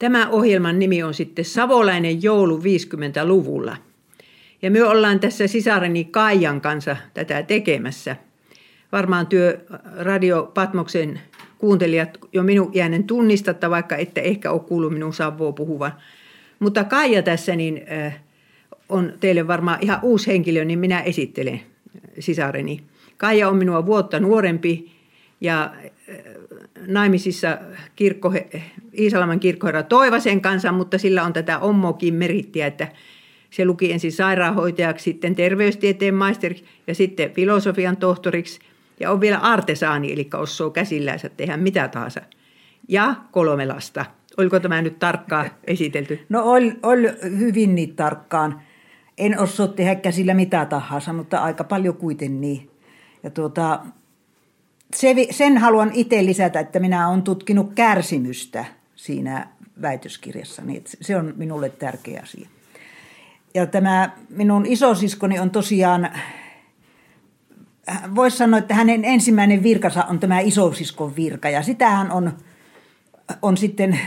Tämä ohjelman nimi on sitten Savolainen joulu 50-luvulla. Ja me ollaan tässä sisareni Kaijan kanssa tätä tekemässä. Varmaan työ Radio Patmoksen kuuntelijat jo minun jäänen tunnistatta, vaikka ette ehkä ole kuullut minun Savoa puhuvan. Mutta Kaija tässä niin, äh, on teille varmaan ihan uusi henkilö, niin minä esittelen sisareni. Kaija on minua vuotta nuorempi ja äh, naimisissa kirkko, Iisalaman kirkkoherra Toivasen kanssa, mutta sillä on tätä ommokin merittiä, että se luki ensin sairaanhoitajaksi, sitten terveystieteen maisteriksi ja sitten filosofian tohtoriksi ja on vielä artesaani, eli osuu käsillänsä tehdä mitä tahansa. Ja kolme lasta. Oliko tämä nyt tarkkaan esitelty? No oli, oli hyvin niin tarkkaan. En osaa tehdä käsillä mitä tahansa, mutta aika paljon kuitenkin. Ja tuota, se, sen haluan itse lisätä, että minä olen tutkinut kärsimystä siinä väitöskirjassa. Niin se on minulle tärkeä asia. Ja tämä minun isosiskoni on tosiaan voisi sanoa, että hänen ensimmäinen virkansa on tämä isosiskon virka. Ja sitä hän on, on sitten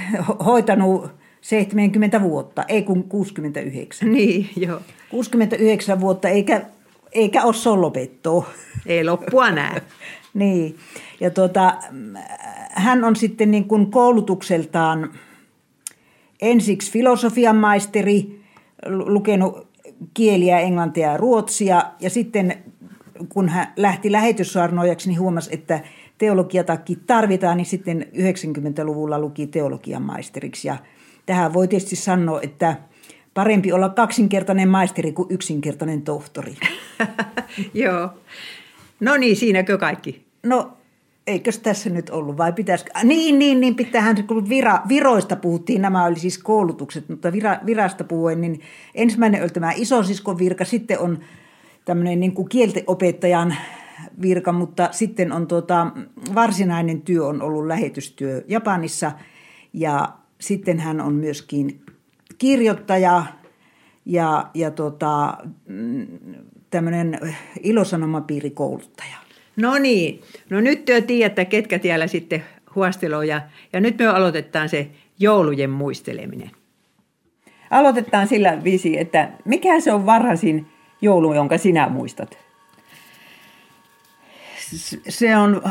hoitanut 70 vuotta, ei kun 69. Niin, joo. 69 vuotta, eikä, eikä ole lopettua. Ei loppua näe. niin, ja tuota, hän on sitten niin kuin koulutukseltaan ensiksi filosofian maisteri, lukenut kieliä, englantia ja ruotsia, ja sitten kun hän lähti lähetyssaarnoijaksi, niin huomasi, että teologiatakin tarvitaan, niin sitten 90-luvulla luki teologian maisteriksi. Ja tähän voi tietysti sanoa, että parempi olla kaksinkertainen maisteri kuin yksinkertainen tohtori. Joo. No niin, siinäkö kaikki? No, eikös tässä nyt ollut vai pitäisikö? Niin, niin, niin, pitäähän, kun vira, viroista puhuttiin, nämä oli siis koulutukset, mutta vira, virasta puhuen, niin ensimmäinen oli tämä isosiskon virka, sitten on tämmöinen niin kuin kieltenopettajan virka, mutta sitten on tuota, varsinainen työ on ollut lähetystyö Japanissa ja sitten hän on myöskin kirjoittaja ja, ja tuota, tämmöinen ilosanomapiirikouluttaja. No niin, no nyt työ tiedätte, ketkä tiellä sitten huosteloja ja, ja nyt me aloitetaan se joulujen muisteleminen. Aloitetaan sillä viisi, että mikä se on varhaisin joulu, jonka sinä muistat? Se on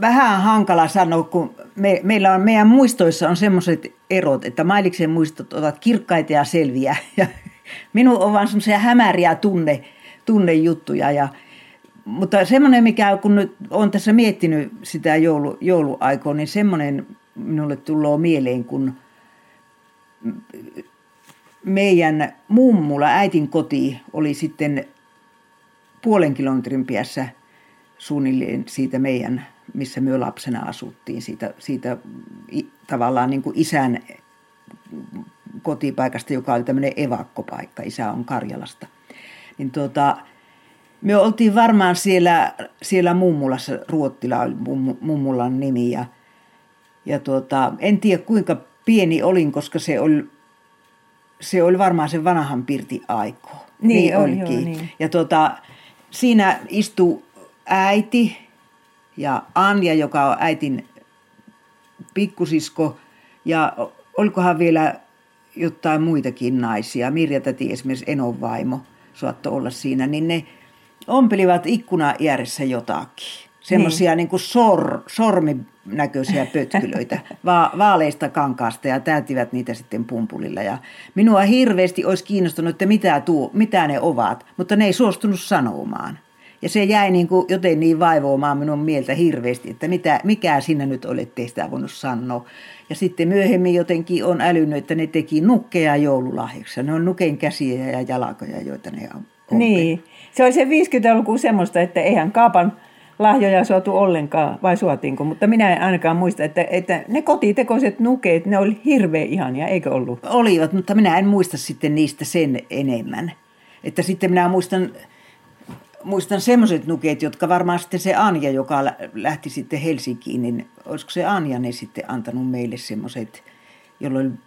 vähän hankala sanoa, kun me, meillä on, meidän muistoissa on semmoiset erot, että Mailiksen muistot ovat kirkkaita ja selviä. Ja minun on vaan semmoisia hämäriä tunne, tunnejuttuja. Ja, mutta semmoinen, mikä kun nyt olen tässä miettinyt sitä joulu, jouluaikoa, niin semmoinen minulle tulee mieleen, kun meidän mummulla, äitin koti, oli sitten puolen kilometrin päässä suunnilleen siitä meidän, missä me lapsena asuttiin, siitä, siitä tavallaan niin kuin isän kotipaikasta, joka oli tämmöinen evakkopaikka, isä on Karjalasta. Niin tuota, me oltiin varmaan siellä, siellä mummulassa, Ruottila oli mummulan nimi ja, ja tuota, en tiedä kuinka pieni olin, koska se oli se oli varmaan se vanhan pirti aiko. Niin, niin on, Joo, niin. Ja tota, siinä istui äiti ja Anja, joka on äitin pikkusisko. Ja olikohan vielä jotain muitakin naisia. Mirja täti esimerkiksi Enon vaimo saattoi olla siinä. Niin ne ompelivat ikkuna jotakin semmoisia niin. niin sor, sorminäköisiä pötkylöitä va, vaaleista kankaasta ja täyttivät niitä sitten pumpulilla. Ja minua hirveästi olisi kiinnostunut, että mitä, tuo, mitä ne ovat, mutta ne ei suostunut sanomaan. Ja se jäi niin kuin joten niin vaivoamaan minun mieltä hirveästi, että mitä, mikä sinä nyt olet teistä voinut sanoa. Ja sitten myöhemmin jotenkin on älynyt, että ne teki nukkeja joululahjaksi. Ne on nuken käsiä ja jalkoja, joita ne on. Niin, se oli se 50-luku semmoista, että eihän kaapan lahjoja suotu ollenkaan, vai suotiinko? Mutta minä en ainakaan muista, että, että ne kotitekoiset nukeet, ne oli hirveän ihania, eikö ollut? Olivat, mutta minä en muista sitten niistä sen enemmän. Että sitten minä muistan, muistan semmoiset nukeet, jotka varmaan sitten se Anja, joka lähti sitten Helsinkiin, niin olisiko se Anja ne sitten antanut meille semmoiset, jolloin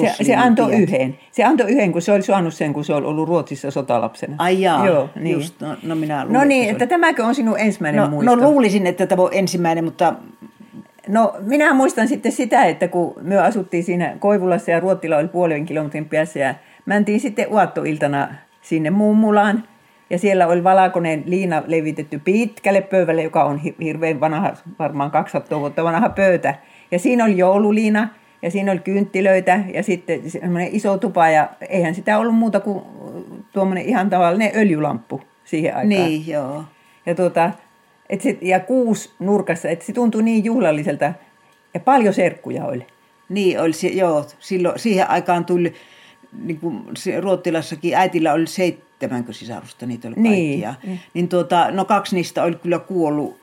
se, se antoi yhden. Se antoi yhden, kun se oli saanut sen, kun se oli ollut Ruotsissa sotalapsena. Ai jaa, Joo, niin. just. No, no minä luulen, No niin, että, että tämäkö on sinun ensimmäinen no, muisto? No luulisin, että tämä on ensimmäinen, mutta No minä muistan sitten sitä, että kun me asuttiin siinä Koivulassa ja Ruottila oli puolen kilometrin päässä ja mentiin sitten uattoiltana sinne mummulaan. Ja siellä oli valakonen liina levitetty pitkälle pöydälle, joka on hirveän vanha, varmaan 200 vuotta vanha pöytä. Ja siinä oli joululiina ja siinä oli kynttilöitä ja sitten semmoinen iso tupa ja eihän sitä ollut muuta kuin tuommoinen ihan tavallinen öljylamppu siihen aikaan. Niin, joo. Ja, tuota, et se, ja kuusi nurkassa, että se tuntui niin juhlalliselta ja paljon serkkuja oli. Niin, oli se, joo. Silloin, siihen aikaan tuli, niin kuin Ruottilassakin, äitillä oli seitsemänkö sisarusta, niitä oli kaikkia. Niin. niin tuota, no kaksi niistä oli kyllä kuollut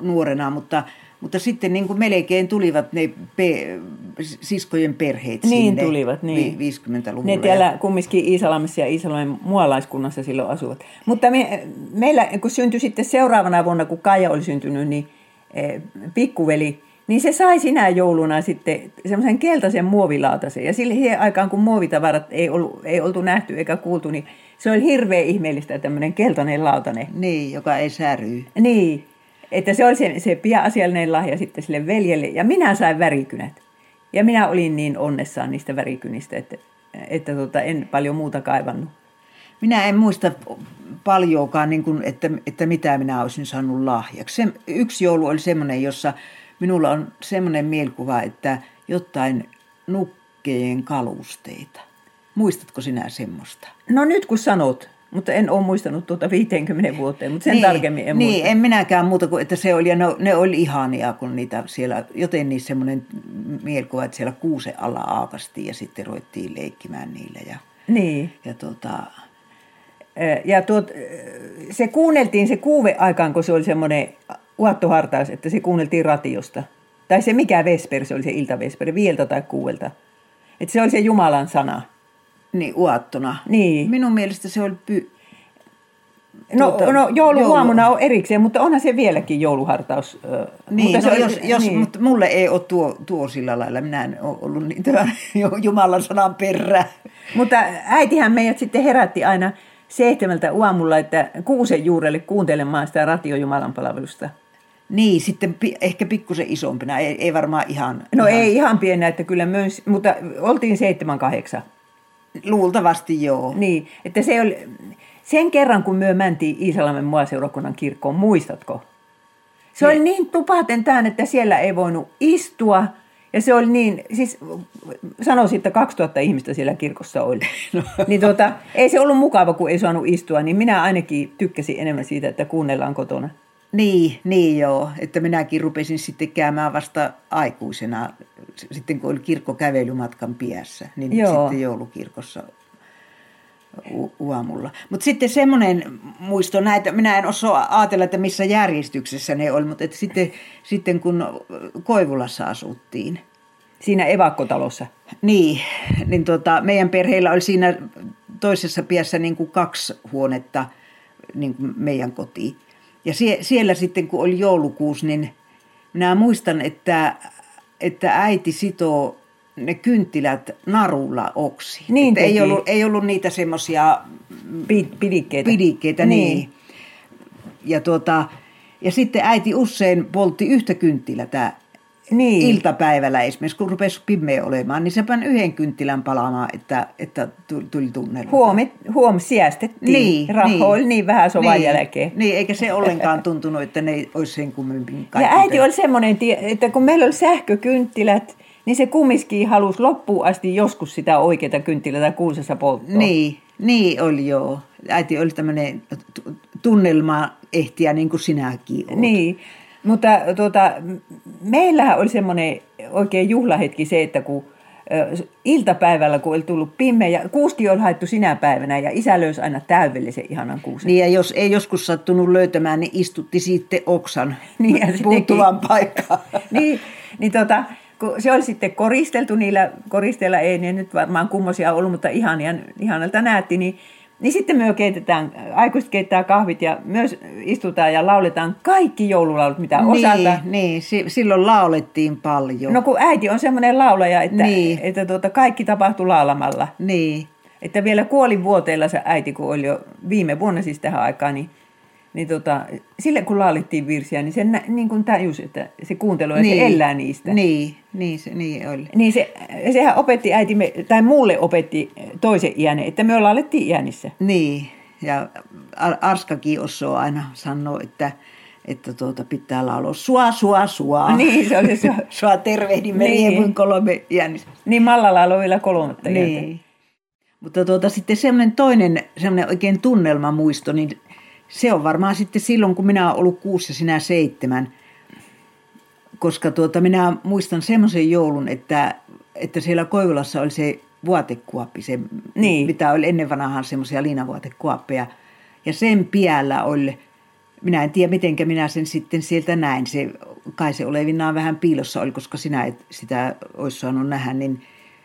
nuorena, mutta mutta sitten niin kuin melkein tulivat ne pe- siskojen perheet niin sinne. tulivat, niin. 50-luvulla. Ne täällä kumminkin Iisalamissa ja Iisalmen mualaiskunnassa silloin asuvat. Mutta me, meillä, kun syntyi sitten seuraavana vuonna, kun Kaija oli syntynyt, niin eh, pikkuveli, niin se sai sinä jouluna sitten semmoisen keltaisen muovilautasen. Ja sille aikaan, kun muovitavarat ei, ollut, ei oltu nähty eikä kuultu, niin se oli hirveän ihmeellistä tämmöinen keltainen lautanen. Niin, joka ei säry. Niin. Että se oli se, se asiallinen lahja sitten sille veljelle. Ja minä sain värikynät. Ja minä olin niin onnessaan niistä värikynistä, että, että tota, en paljon muuta kaivannut. Minä en muista paljonkaan, niin kuin, että, että mitä minä olisin saanut lahjaksi. Se, yksi joulu oli semmoinen, jossa minulla on semmoinen mielikuva, että jotain nukkeen kalusteita. Muistatko sinä semmoista? No nyt kun sanot, mutta en ole muistanut tuota 50 vuoteen, mutta sen niin, tarkemmin en Niin, muista. en minäkään muuta kuin, että se oli, ja ne, ne oli ihania, kun niitä siellä, joten niin semmoinen mielikuva, että siellä kuuse alla aakastiin ja sitten ruvettiin leikkimään niillä. Ja, niin. Ja tuota... Ja tuot, se kuunneltiin se kuuve aikaan, kun se oli semmoinen uattohartaus, että se kuunneltiin ratiosta. Tai se mikä vesper, se oli se iltavesper, vieltä tai kuuelta. Että se oli se Jumalan sana. Niin, uattona. Niin. Minun mielestä se oli py... No, tuota, no jouluhuomuna joulu. on erikseen, mutta onhan se vieläkin jouluhartaus. Niin, mutta no se jos, jos, niin. mutta mulle ei ole tuo, tuo sillä lailla. Minä en ole ollut niitä Jumalan sanan perä. Mutta äitihän meidät sitten herätti aina seitsemältä aamulla, että kuusen juurelle kuuntelemaan sitä ratio Jumalan palvelusta. Niin, sitten pi- ehkä pikkusen isompina, ei, ei varmaan ihan... No ihan... ei ihan pienä, että kyllä myös, mutta oltiin seitsemän kahdeksan. Luultavasti joo. Niin, että se oli, sen kerran kun myö mentiin Iisalmen muaseurakunnan kirkkoon, muistatko? Se ne. oli niin tupaten tämän, että siellä ei voinut istua. Ja se oli niin, siis sanoisin, että 2000 ihmistä siellä kirkossa oli. No. Niin tuota, ei se ollut mukava, kun ei saanut istua, niin minä ainakin tykkäsin enemmän siitä, että kuunnellaan kotona. Niin, niin joo, että minäkin rupesin sitten käymään vasta aikuisena, sitten kun oli kirkkokävelymatkan piässä, niin joo. sitten joulukirkossa aamulla. Mutta sitten semmoinen muisto näitä, minä en osaa ajatella, että missä järjestyksessä ne oli, mutta että sitten, sitten kun Koivulassa asuttiin. Siinä evakkotalossa? Niin, niin tota, meidän perheillä oli siinä toisessa piässä niin kuin kaksi huonetta niin kuin meidän kotiin. Ja sie, siellä sitten, kun oli joulukuusi, niin minä muistan, että, että äiti sitoo ne kynttilät narulla oksi. Niin ei, ollut, ei ollut niitä semmoisia pidikkeitä. pidikkeitä niin. niin. Ja, tuota, ja sitten äiti usein poltti yhtä kynttilätä niin. iltapäivällä esimerkiksi, kun rupesi pimeä olemaan, niin se pani yhden kynttilän palaamaan, että, että tuli tunnelma. Huomi, huom säästettiin. Niin, niin, oli niin vähän sovan niin, jälkeen. Niin, eikä se ollenkaan tuntunut, että ne ei olisi sen kummemmin Ja äiti oli semmoinen, että kun meillä oli sähkökynttilät, niin se kumminkin halusi loppuun asti joskus sitä oikeaa kynttilää kuusessa polttoa. Niin, niin oli joo. Äiti oli tämmöinen tunnelma ehtiä niin kuin sinäkin olet. Niin, mutta tuota, meillähän oli semmoinen oikein juhlahetki se, että kun iltapäivällä, kun oli tullut pimeä, ja kuuski oli haettu sinä päivänä, ja isä löysi aina täydellisen ihanan kuusen. Niin, ja jos ei joskus sattunut löytämään, niin istutti sitten oksan niin, ja puuttuvan paikkaan. niin, niin tota, kun se oli sitten koristeltu niillä, koristeilla ei ne nyt varmaan kummosia ollut, mutta ihania, ihanalta näytti, niin niin sitten me keitetään, aikuiset keittää kahvit ja myös istutaan ja lauletaan kaikki joululaulut, mitä niin, osata. Niin, silloin laulettiin paljon. No kun äiti on semmoinen laulaja, että, niin. että tuota, kaikki tapahtui laulamalla. Niin. Että vielä kuolin vuoteella se äiti, kun oli jo viime vuonna siis tähän aikaan, niin niin tota, sille kun laalittiin virsiä, niin se niin kuin tajus, että se kuuntelee niin. ja se elää niistä. Niin, niin, se, niin oli. Niin se, sehän opetti äiti, tai mulle opetti toisen iän, että me laulettiin iänissä. Niin, ja Arskakin osaa aina sanoa, että että tuota pitää laulaa sua, sua, sua. Niin, se oli se. sua tervehdimme niin. kolme jännissä. Niin, Malla lauloi vielä kolmatta Niin. Mutta tuota, sitten semmoinen toinen semmoinen oikein tunnelmamuisto, niin se on varmaan sitten silloin, kun minä olen ollut kuusi ja sinä seitsemän. Koska tuota, minä muistan semmoisen joulun, että, että siellä Koivulassa oli se vuotekuoppi, se, niin. mitä oli ennen vanhaan semmoisia liinavuotekuoppeja. Ja sen piällä oli, minä en tiedä miten minä sen sitten sieltä näin, se, kai se olevinaan vähän piilossa oli, koska sinä et sitä olisi saanut nähdä, niin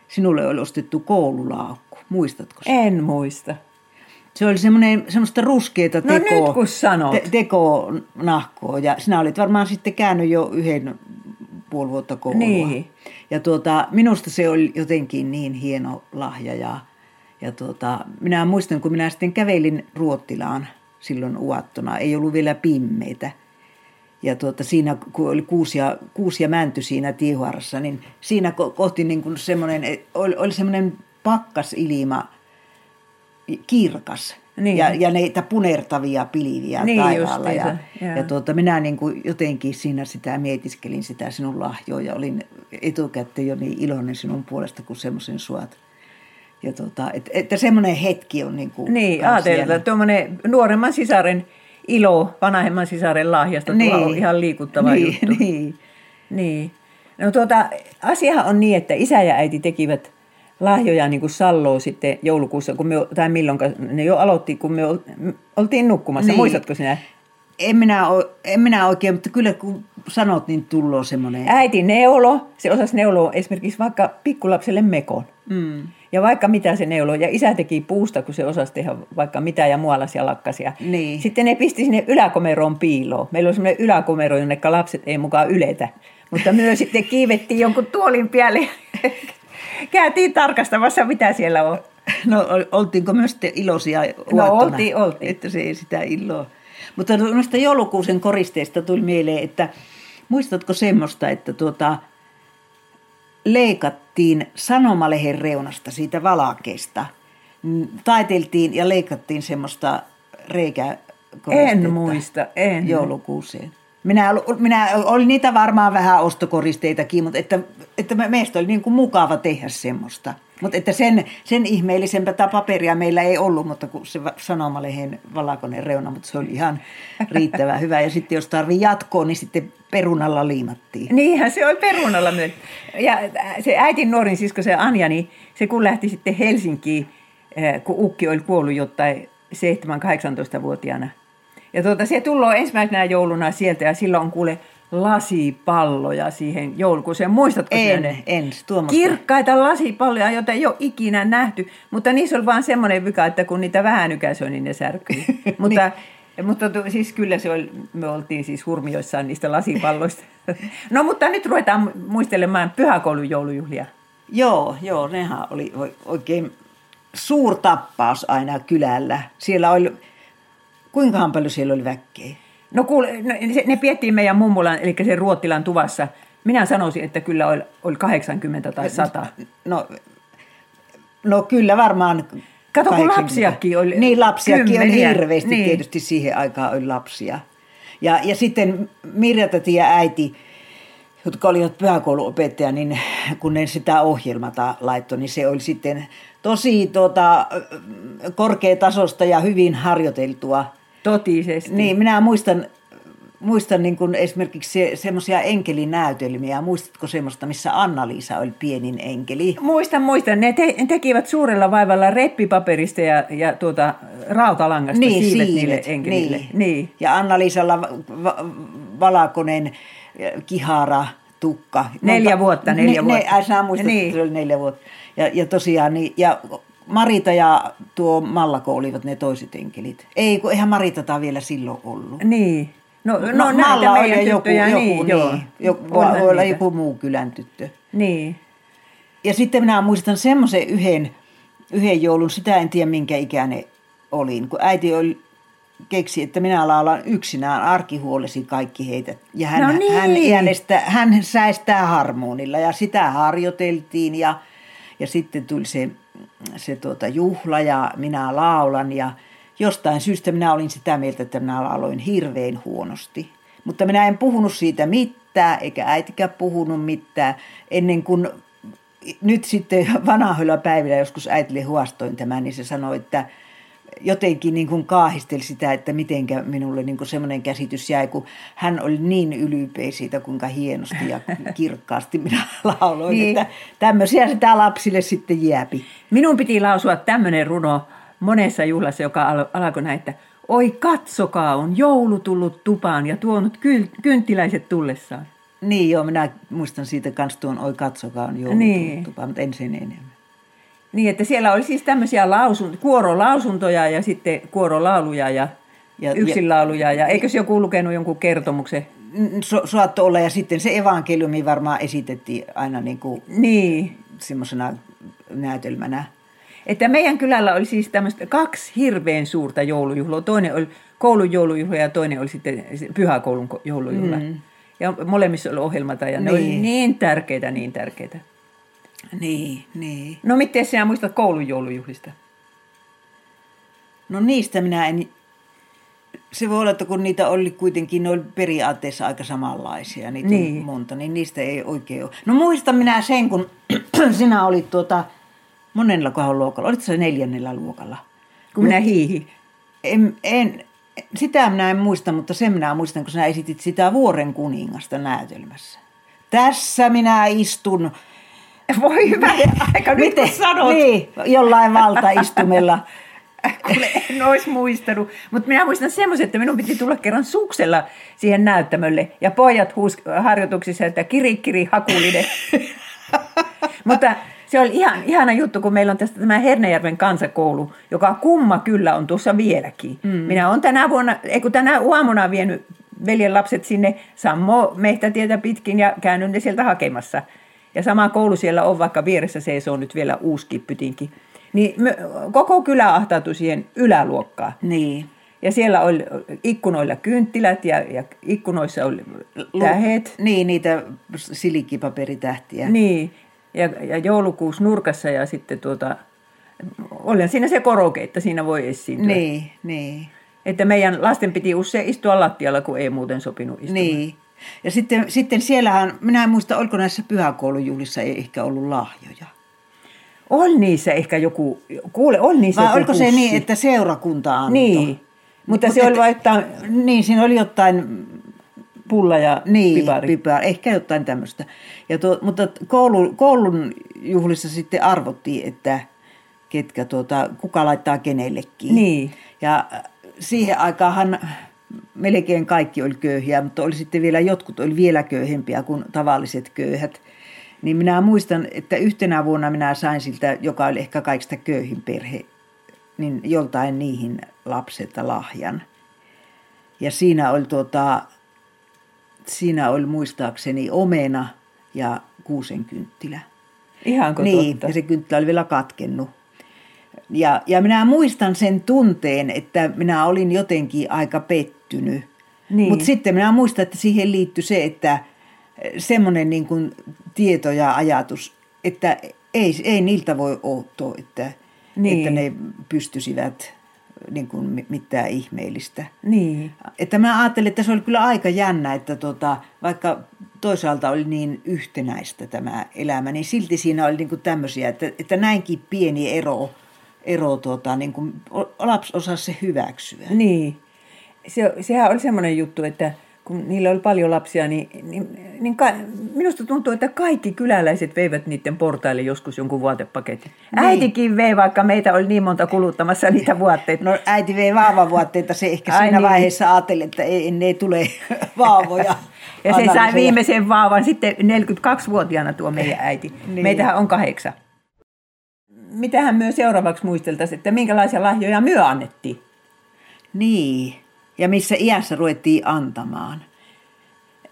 sinulle oli ostettu koululaukku. Muistatko sen? En muista. Se oli semmoinen, semmoista ruskeita no nyt kun sanot. Te, teko nahkoa ja sinä olit varmaan sitten käynyt jo yhden puoli vuotta koulua. Niin. Ja tuota, minusta se oli jotenkin niin hieno lahja ja, ja tuota, minä muistan, kun minä sitten kävelin Ruottilaan silloin uattona, ei ollut vielä pimmeitä. Ja tuota, siinä, kun oli kuusi ja, kuusi ja mänty siinä tiehuarassa, niin siinä kohti niin kuin semmoinen, oli, oli semmoinen pakkasilma, kirkas. Niin. Ja, ja neitä punertavia pilviä niin, taivaalla. Ja, ja, ja tuota, minä niin kuin jotenkin siinä sitä mietiskelin sitä sinun lahjoa ja olin etukäteen jo niin iloinen sinun puolesta, kun semmoisen suot. Ja tuota, et, että semmoinen hetki on niin kuin Niin, ajatella, tuommoinen nuoremman sisaren ilo vanhemman sisaren lahjasta niin. on ihan liikuttava niin, juttu. Niin. niin. No tuota, asiahan on niin, että isä ja äiti tekivät lahjoja niin kuin Salloa sitten joulukuussa, kun me, tai milloin ne jo aloitti, kun me oltiin nukkumassa. Niin. Muistatko sinä? En minä, en minä oikein, mutta kyllä kun sanot, niin tullut semmoinen. Äiti neulo, se osasi neuloa esimerkiksi vaikka pikkulapselle mekon. Mm. Ja vaikka mitä se neulo. Ja isä teki puusta, kun se osasi tehdä vaikka mitä ja mualaisia lakkasia. Niin. Sitten ne pisti sinne yläkomeroon piiloon. Meillä on semmoinen yläkomero, jonne lapset ei mukaan yletä. Mutta myös sitten kiivettiin jonkun tuolin päälle käytiin tarkastamassa, mitä siellä on. No oltiinko myös iloisia No oltiin, oltiin. Että se ei sitä iloa. Mutta noista joulukuusen koristeista tuli mieleen, että muistatko semmoista, että tuota, leikattiin sanomalehen reunasta siitä valakeesta. Taiteltiin ja leikattiin semmoista reikä En muista, en. Joulukuuseen. Minä, minä olin niitä varmaan vähän ostokoristeitakin, mutta että, että meistä oli niin kuin mukava tehdä semmoista. Mutta että sen, sen ihmeellisempää paperia meillä ei ollut, mutta kun se sanomalehen valakonen reuna, mutta se oli ihan riittävän hyvä. Ja sitten jos tarvii jatkoa, niin sitten perunalla liimattiin. Niinhän se oli perunalla myös. Ja se äitin nuorin sisko, se Anja, niin se kun lähti sitten Helsinkiin, eh, kun Ukki oli kuollut jotain 7-18-vuotiaana – ja tuota, se tulee ensimmäisenä jouluna sieltä ja silloin on kuule lasipalloja siihen joulukuuseen. Muistatko en, ne? En, tuommoista. Kirkkaita lasipalloja, joita ei ole ikinä nähty. Mutta niissä on vaan semmoinen vika, että kun niitä vähän nykäisöi, niin ne särkyy. mutta, niin. mutta siis kyllä se oli, me oltiin siis hurmioissaan niistä lasipalloista. no mutta nyt ruvetaan muistelemaan pyhäkoulun joulujuhlia. Joo, joo, nehän oli oikein suurtappaus aina kylällä. Siellä oli Kuinkahan paljon siellä oli väkkeä? No kuule, no, ne piettiin meidän mummulan, eli se Ruottilan tuvassa. Minä sanoisin, että kyllä oli, oli 80 tai 100. No, no kyllä varmaan Kato, kun lapsiakin oli Niin, lapsiakin kymmeniä. oli hirveästi. Niin. Tietysti siihen aikaan oli lapsia. Ja, ja sitten Mirja ja äiti, jotka olivat pyhäkouluopettaja, niin kun ne sitä ohjelmata laittoi, niin se oli sitten tosi tuota, korkeatasosta ja hyvin harjoiteltua Totisesti. Niin, minä muistan, muistan niin kuin esimerkiksi se, semmoisia enkelinäytelmiä. Muistatko semmoista, missä Anna-Liisa oli pienin enkeli? Muistan, muistan. Ne, te, ne tekivät suurella vaivalla reppipaperista ja, ja tuota, rautalangasta niin, siivet, siivet niille enkelille. Niin. niin. Ja Anna-Liisalla va- valakonen kihara tukka. Neljä vuotta, neljä ne, vuotta. Ne, sinä muistat, niin. että se oli neljä vuotta. Ja, ja tosiaan, niin, ja Marita ja tuo Mallako olivat ne toiset enkelit. Ei, kun eihän Maritata vielä silloin ollut. Niin. No, no, no Malla oli joku, joku, niin, joo. Niin, joku, voi olla joku muu kylän tyttö. Niin. Ja sitten minä muistan semmoisen yhden, yhden joulun, sitä en tiedä minkä ikäinen olin, kun äiti oli keksi, että minä laulan yksinään arkihuolesi kaikki heitä. Ja hän, No niin. hän, äänestää, hän säistää harmonilla ja sitä harjoiteltiin ja, ja sitten tuli se, se tuota juhla ja minä laulan ja jostain syystä minä olin sitä mieltä, että minä lauloin hirveän huonosti. Mutta minä en puhunut siitä mitään, eikä äitikään puhunut mitään, ennen kuin nyt sitten vanhoilla päivillä joskus äitille huostoin tämän, niin se sanoi, että jotenkin niin kuin kaahisteli sitä, että mitenkä minulle niin kuin semmoinen käsitys jäi, kun hän oli niin ylpeä siitä, kuinka hienosti ja kirkkaasti minä lauloin, Niin. että tämmöisiä sitä lapsille sitten jääpi. Minun piti lausua tämmöinen runo monessa juhlassa, joka al- alkoi näin, että Oi katsokaa, on joulu tullut tupaan ja tuonut kyl- kynttiläiset tullessaan. Niin joo, minä muistan siitä kans tuon Oi katsokaa on joulu Niin. niin. tupa, mutta en sen enemmän. Niin, että siellä oli siis tämmöisiä lausun, kuorolausuntoja ja sitten kuorolauluja ja, ja Ja- yksinlauluja. Ja eikös joku lukenut jonkun kertomuksen? So, saattoi olla, ja sitten se evankeliumi varmaan esitettiin aina niin kuin Niin, semmoisena näytelmänä. että meidän kylällä oli siis tämmöistä kaksi hirveän suurta joulujuhlaa. Toinen oli koulun joulujuhla ja toinen oli sitten pyhäkoulun ko- joulujuhla. Mm. Ja molemmissa oli ohjelmata ja ne oli Niin. niin tärkeitä, niin tärkeitä. Niin, niin. No miten sinä muistat koulun joulujuhlista? No niistä minä en... Se voi olla, että kun niitä oli kuitenkin, ne oli periaatteessa aika samanlaisia, niitä Niin. monta, niin niistä ei oikein ole. No muistan minä sen, kun sinä olit tuota, monella kohdalla luokalla, olit se neljännellä luokalla? Kun minä hiihi. En, en, sitä minä en muista, mutta sen minä muistan, kun sinä esitit sitä Vuoren kuningasta näytelmässä. Tässä minä istun. Voi hyvä aika, nyt kun sanot. Niin, jollain valtaistumella. Kuule, en olisi muistanut. Mutta minä muistan semmoisen, että minun piti tulla kerran suksella siihen näyttämölle. Ja pojat huus harjoituksissa, että kiri, kiri, hakulinen. Mutta se oli ihan, ihana juttu, kun meillä on tästä tämä Hernejärven kansakoulu, joka kumma kyllä on tuossa vieläkin. Mm. Minä olen tänä vuonna, ei kun tänä aamuna vienyt veljen lapset sinne Sammo Mehtätietä pitkin ja käynyt ne sieltä hakemassa. Ja sama koulu siellä on, vaikka vieressä seisoo nyt vielä uusi kippytinki. Niin me, koko kylä ahtautui siihen yläluokkaan. Niin. Ja siellä oli ikkunoilla kynttilät ja, ja ikkunoissa oli tähet. Niin, niitä silikkipaperitähtiä. Niin, ja, ja joulukuusi nurkassa ja sitten tuota, oli siinä se koroke, että siinä voi esiintyä. Niin, niin. Että meidän lasten piti usein istua lattialla, kun ei muuten sopinut istua. Niin. Ja sitten, sitten siellähän, minä en muista, oliko näissä pyhäkoulujuhlissa ei ehkä ollut lahjoja. Oli niissä ehkä joku, kuule, oli niissä Vai oliko se pussi. niin, että seurakunta antoi? Niin, mutta Mut se et- oli vain jotain Niin, siinä oli jotain pulla ja niin, pipari. pipari. ehkä jotain tämmöistä. Ja tuo, mutta koulun, koulun juhlissa sitten arvottiin, että ketkä tuota, kuka laittaa kenellekin. Niin. Ja siihen aikaanhan melkein kaikki oli köyhiä, mutta oli sitten vielä jotkut oli vielä köyhempiä kuin tavalliset köyhät. Niin minä muistan, että yhtenä vuonna minä sain siltä, joka oli ehkä kaikista köyhin perhe, niin joltain niihin lapselta lahjan. Ja siinä oli, tuota, siinä oli muistaakseni omena ja kuusenkynttilä. Ihanko Niin, totta? ja se kynttilä oli vielä katkennut. Ja, ja minä muistan sen tunteen, että minä olin jotenkin aika pettynyt. Niin. Mutta sitten minä muistan, että siihen liittyi se, että semmoinen niin kuin tieto ja ajatus, että ei, ei niiltä voi odottaa, että, Niin. että ne pystyisivät niin kuin mi- mitään ihmeellistä. Niin. Että mä ajattelin, että se oli kyllä aika jännä, että tota, vaikka toisaalta oli niin yhtenäistä tämä elämä, niin silti siinä oli niin kuin tämmöisiä, että, että näinkin pieni ero, ero tota, niin kuin, lapsi osasi se hyväksyä. Niin. Se, sehän oli semmoinen juttu, että kun niillä oli paljon lapsia, niin, niin, niin ka, minusta tuntuu, että kaikki kyläläiset veivät niiden portaille joskus jonkun vaatepaketin. Niin. Äitikin vei, vaikka meitä oli niin monta kuluttamassa niitä vaatteita. No äiti vei vauvavuotteita, se ehkä Ai siinä niin. vaiheessa ajatteli, että ei, ne tule vauvoja. Ja se sai viimeisen vaavan sitten 42-vuotiaana tuo meidän äiti. Niin. Meitähän on kahdeksan. Mitähän myö seuraavaksi muisteltaisiin, että minkälaisia lahjoja myö annettiin? Niin, ja missä iässä ruvettiin antamaan.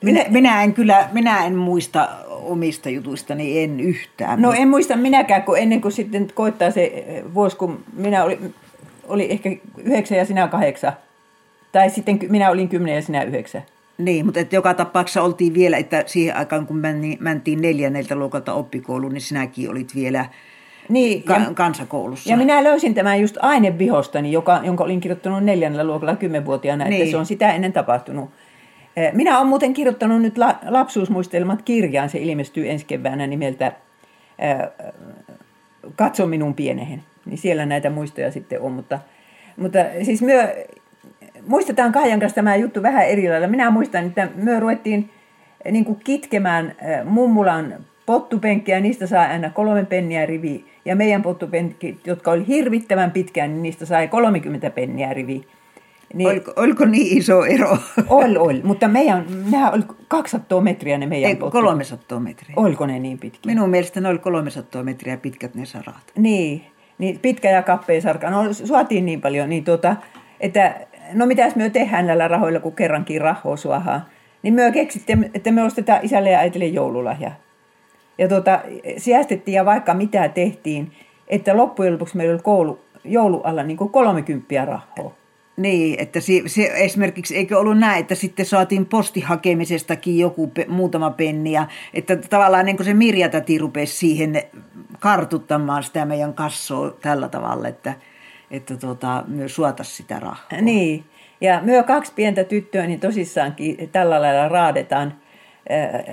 Minä, minä, en kyllä, minä en muista omista jutuistani, en yhtään. No en muista minäkään, kun ennen kuin sitten koittaa se eh, vuosi, kun minä olin, oli ehkä yhdeksän ja sinä kahdeksan. Tai sitten minä olin kymmenen ja sinä yhdeksän. Niin, mutta että joka tapauksessa oltiin vielä, että siihen aikaan kun mentiin neljänneltä luokalta oppikouluun, niin sinäkin olit vielä Niin, ka- ja, kansakoulussa. ja minä löysin tämän just ainevihostani, joka, jonka olin kirjoittanut neljännellä luokalla kymmenvuotiaana, että Niin. se on sitä ennen tapahtunut. Eh, Minä olen muuten kirjoittanut nyt la- lapsuusmuistelmat kirjaan, se ilmestyy ensi keväänä nimeltä eh, Katso minun pienehen. Niin siellä näitä muistoja sitten on, mutta, mutta siis myö, muistetaan Kaijan kanssa tämä juttu vähän eri lailla. Minä muistan, että me ruvettiin eh, niin kuin kitkemään mummulan pottupenkkiä, niistä saa aina kolme penniä rivi. Ja meidän pottupenkit, jotka oli hirvittävän pitkään, niin niistä sai 30 penniä rivi. Niin, Oliko, oliko niin iso ero? oli, oli. Mutta meidän, nehän oli 200 metriä ne meidän Ei, pottu- 300 metriä. Oliko ne niin pitkiä? Minun mielestä ne oli 300 metriä pitkät ne sarat. Niin, niin pitkä ja kappea sarka. No suotiin niin paljon, niin tuota, että no mitäs me tehdään näillä rahoilla, kun kerrankin rahoa suohaa. Niin me keksittiin, että me ostetaan isälle ja äitille joululahja. Ja tuota, säästettiin ja vaikka mitä tehtiin, että loppujen lopuksi meillä oli koulu, joulualla niin kuin 30 rahaa. Niin, että se, se esimerkiksi eikö ollut näin, että sitten saatiin postihakemisestakin joku pe, muutama penni ja että tavallaan niin kuin se Mirja-täti rupesi siihen kartuttamaan sitä meidän kassoa tällä tavalla, että, että tuota, myös suota sitä rahaa. Niin, ja myö kaksi pientä tyttöä, niin tosissaankin tällä lailla raadetaan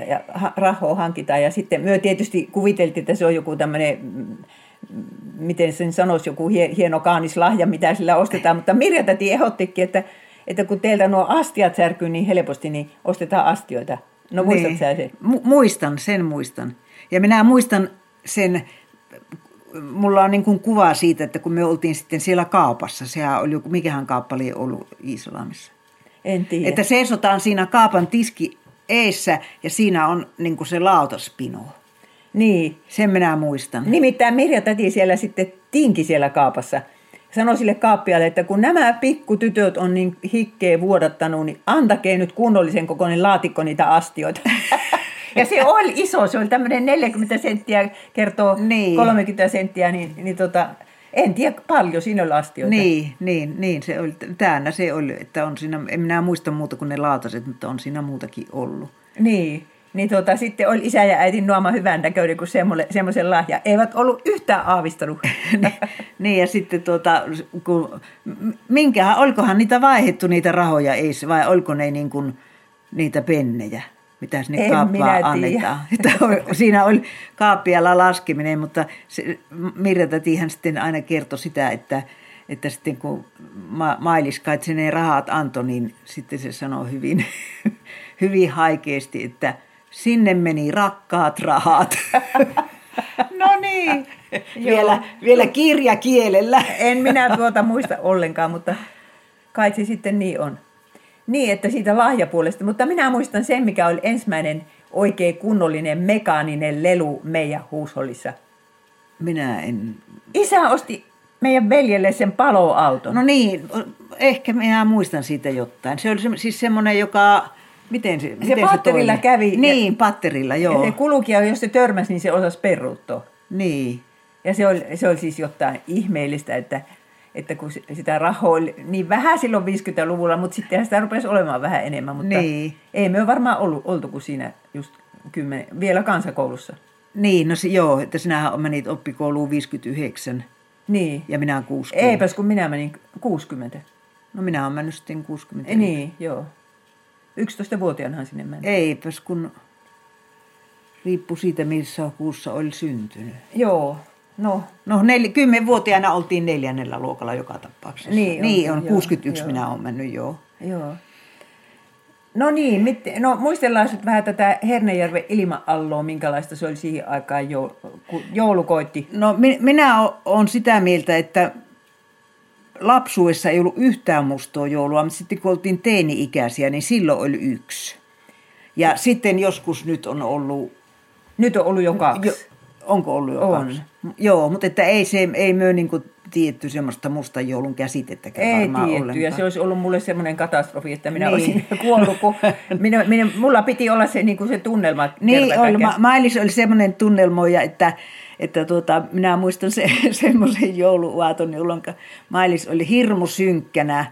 ja rahoa hankitaan. Ja sitten myö tietysti kuviteltiin, että se on joku tämmöinen, mm, miten sen sanoisi, joku hie- hieno kaanislahja, mitä sillä ostetaan. Mutta Mirja täti ehdottikin, että, että kun teiltä nuo astiat särkyy niin helposti, niin ostetaan astioita. No muistatko Niin. sä sen? Mu- muistan, sen muistan. Ja minä muistan sen, mulla on niin kuin kuva siitä, että kun me oltiin sitten siellä kaupassa, sehän oli joku, mikähän kauppa oli ollut Iisalamissa. En tiedä. Että seisotaan siinä kaupan tiski eessä ja siinä on niin kuin se lautaspino. Niin, Sen minä muistan. Nimittäin Mirja täti siellä sitten tinki siellä kaapassa. Sanoi sille kaappialle, että kun nämä pikkutytöt on niin hikkeä vuodattanut, niin antakee nyt kunnollisen kokoinen laatikko niitä astioita. ja se oli iso, se oli tämmöinen 40 senttiä kertoo Niin. 30 senttiä, niin, niin tota, en tiedä paljon siinä oli astioita. Niin, niin, niin, se oli, täynnä se oli, että on siinä, en minä muista muuta kuin ne lautaset, mutta on siinä muutakin ollut. Niin. Niin tota, sitten oli isä ja äitin nuoma hyvän näköinen kuin semmoisen lahja. Eivät ollut yhtään aavistanut. niin ja sitten tuota, kun, minkähän, olikohan niitä vaihdettu niitä rahoja, ei, vai oliko ne niin kuin niitä pennejä, mitä sinne En tiedä. annetaan. Että siinä oli kaappialla laskeminen, mutta se, Mirja tätihän sitten aina kertoi sitä, että, että sitten kun ma- Mailiska, että se ne rahat antoi, niin sitten se sanoi hyvin, hyvin haikeasti, että sinne meni rakkaat rahat. no niin. vielä, vielä kirjakielellä. En minä tuota muista ollenkaan, mutta kai se sitten niin on. Niin, että siitä lahjapuolesta. Mutta minä muistan sen, mikä oli ensimmäinen oikein kunnollinen mekaaninen lelu meidän huushollissa. Minä en... Isä osti meidän veljelle sen paloauton. No niin, ehkä minä muistan siitä jotain. Se oli se, siis semmoinen, joka... Miten se, miten patterilla toimi? kävi ja- Niin, patterilla, ja joo. se kuluki, ja jos se törmäsi, niin se osasi peruuttaa. Niin. Ja se oli, se oli siis jotain ihmeellistä, että, että kun sitä rahaa oli niin vähän silloin 50-luvulla, mutta sittenhän sitä rupesi olemaan vähän enemmän. Mutta Niin. ei me ole varmaan ollut, oltu kuin siinä just kymmenen, vielä kansakoulussa. Niin, no se, joo, että sinähän menit oppikouluun 59 Niin. ja minä 60. Eipäs kun minä menin 60. No minä olen mennyt sitten 60. Ei, niin, joo. 11-vuotiaanahan sinne meni. Eipäs kun riippuu siitä, missä kuussa oli syntynyt. Joo, no No, nel, kymmenvuotiaana oltiin neljännellä luokalla joka tapauksessa. Niin niin on, on joo, 61 joo. minä olen mennyt, joo. Joo. No niin, mit, no muistellaan nyt vähän tätä Hernejärven ilma-alloa, minkälaista se oli siihen aikaan, joulu, kun joulu koitti. No mi- minä olen sitä mieltä, että lapsuudessa ei ollut yhtään mustoa joulua, mutta sitten kun oltiin teini-ikäisiä, niin silloin oli yksi. Ja sitten joskus nyt on ollut, Nyt on ollut jo kaksi. jo, onko ollut jo On. kaksi? Joo, mutta että ei, se, ei myö niin kuin tietty semmoista mustan joulun käsitettäkään Ei varmaan tietty, ollenkaan. ja se olisi ollut mulle semmoinen katastrofi, että minä Niin. olisin kuollut, kun minä, minä, mulla piti olla se, niin kuin se tunnelma. Niin, oli. Ma- Mailis oli semmoinen tunnelmoija, että, että tuota, minä muistan se, semmoisen jouluaaton, jolloin Mailis oli hirmu synkkänä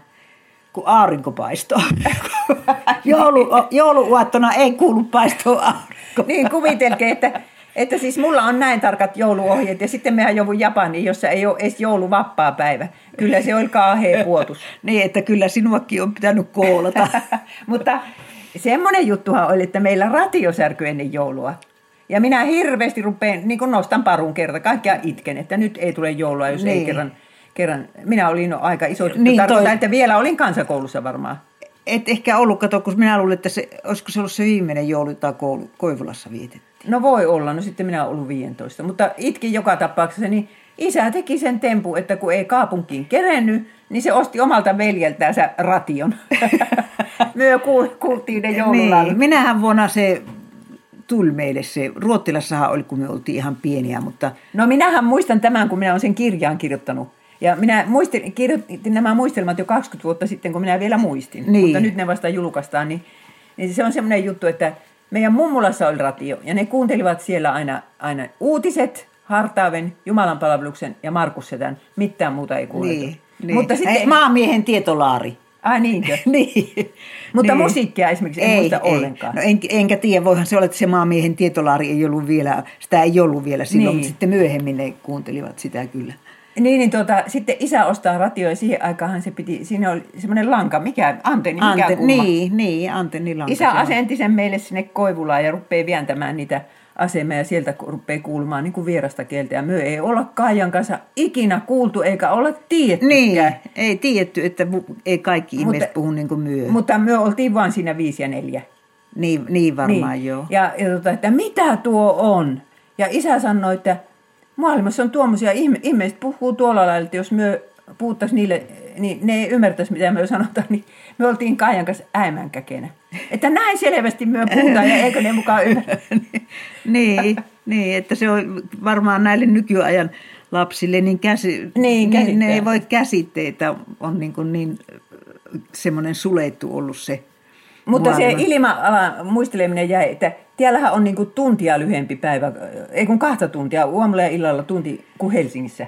kun aurinko paistoo. Joulu, jouluuattona ei kuulu paistoa aurinko. Niin, kuvitelkee, että, että siis mulla on näin tarkat jouluohjeet ja sitten mehän joudun Japaniin, jossa ei ole edes jouluvappaa päivä. Kyllä se oli kaahea puotus. niin, että kyllä sinuakin on pitänyt koolata. Mutta semmoinen juttuhan oli, että meillä ratio särkyi ennen joulua. Ja minä hirveästi rupean, niin kuin nostan parun kerta, kaikkia itken, että nyt ei tule joulua, jos niin. ei kerran, kerran. Minä olin no aika iso tyttö, niin, toi... että vielä olin kansakoulussa varmaan. Et ehkä ollut, kato, kun minä luulen, että se, olisiko se ollut se viimeinen joulu, jota koulu, Koivulassa vietettiin. No voi olla, no sitten minä olen ollut 15. Mutta itkin joka tapauksessa, niin isä teki sen tempu, että kun ei kaupunkiin kerennyt, niin se osti omalta veljeltään ration. Myö kuultiin ne joululaulu. Niin. Minähän vuonna se tuli meille se. Ruottilassahan oli, kun me oltiin ihan pieniä, mutta... No minähän muistan tämän, kun minä olen sen kirjaan kirjoittanut. Ja minä muistin, kirjoitin nämä muistelmat jo 20 vuotta sitten, kun minä vielä muistin. Niin. Mutta nyt ne vasta julkaistaan, niin, niin se on semmoinen juttu, että meidän mummulassa oli ratio. Ja ne kuuntelivat siellä aina, aina uutiset, Hartaaven, Jumalan palveluksen ja Markus Setän. Mitään muuta ei kuultu. Niin, niin. Mutta sitten... Hei, maamiehen tietolaari. Ai niinkö? niin. Mutta niin. musiikkia esimerkiksi en ei, muista ei. ollenkaan. No en, enkä tiedä, voihan se olla, että se maamiehen tietolaari ei ollut vielä, sitä ei ollut vielä silloin, niin. mutta sitten myöhemmin ne kuuntelivat sitä kyllä. Niin, niin tuota, sitten isä ostaa ratio ja siihen aikaan se piti, siinä oli semmoinen lanka, mikä, antenni, mikä Ante, kumma. Niin, niin, antennilanka. Isä asenti sen meille sinne Koivulaan ja rupeaa vientämään niitä asemaa ja sieltä rupeaa kuulumaan niin kuin vierasta kieltä. Ja me ei olla Kaijan kanssa ikinä kuultu eikä olla tiedetty. Niin, ei tiedetty, että ei kaikki ihmiset puhu niin kuin myö. Mutta me oltiin vain siinä viisi ja neljä. Niin, niin varmaan niin. joo. Ja, ja tota, että mitä tuo on? Ja isä sanoi, että maailmassa on tuommoisia ihme, ihmiset puhuu tuolla lailla, että jos me puhuttaisiin niille, niin ne ei ymmärtäisi, mitä me sanotaan, niin me oltiin Kaijan kanssa äimänkäkenä. Että näin selvästi me puhutaan ja eikö ne mukaan ymmärrä. niin, niin, että se on varmaan näille nykyajan lapsille niin, käsi, niin, niin ne ei voi käsitteitä, on niin, kuin niin semmoinen sulettu ollut se Mutta maailma. se ilma muisteleminen jäi, että Tiellähän on niin kuin tuntia lyhempi päivä, ei kun kahta tuntia, aamulla ja illalla tunti kuin Helsingissä.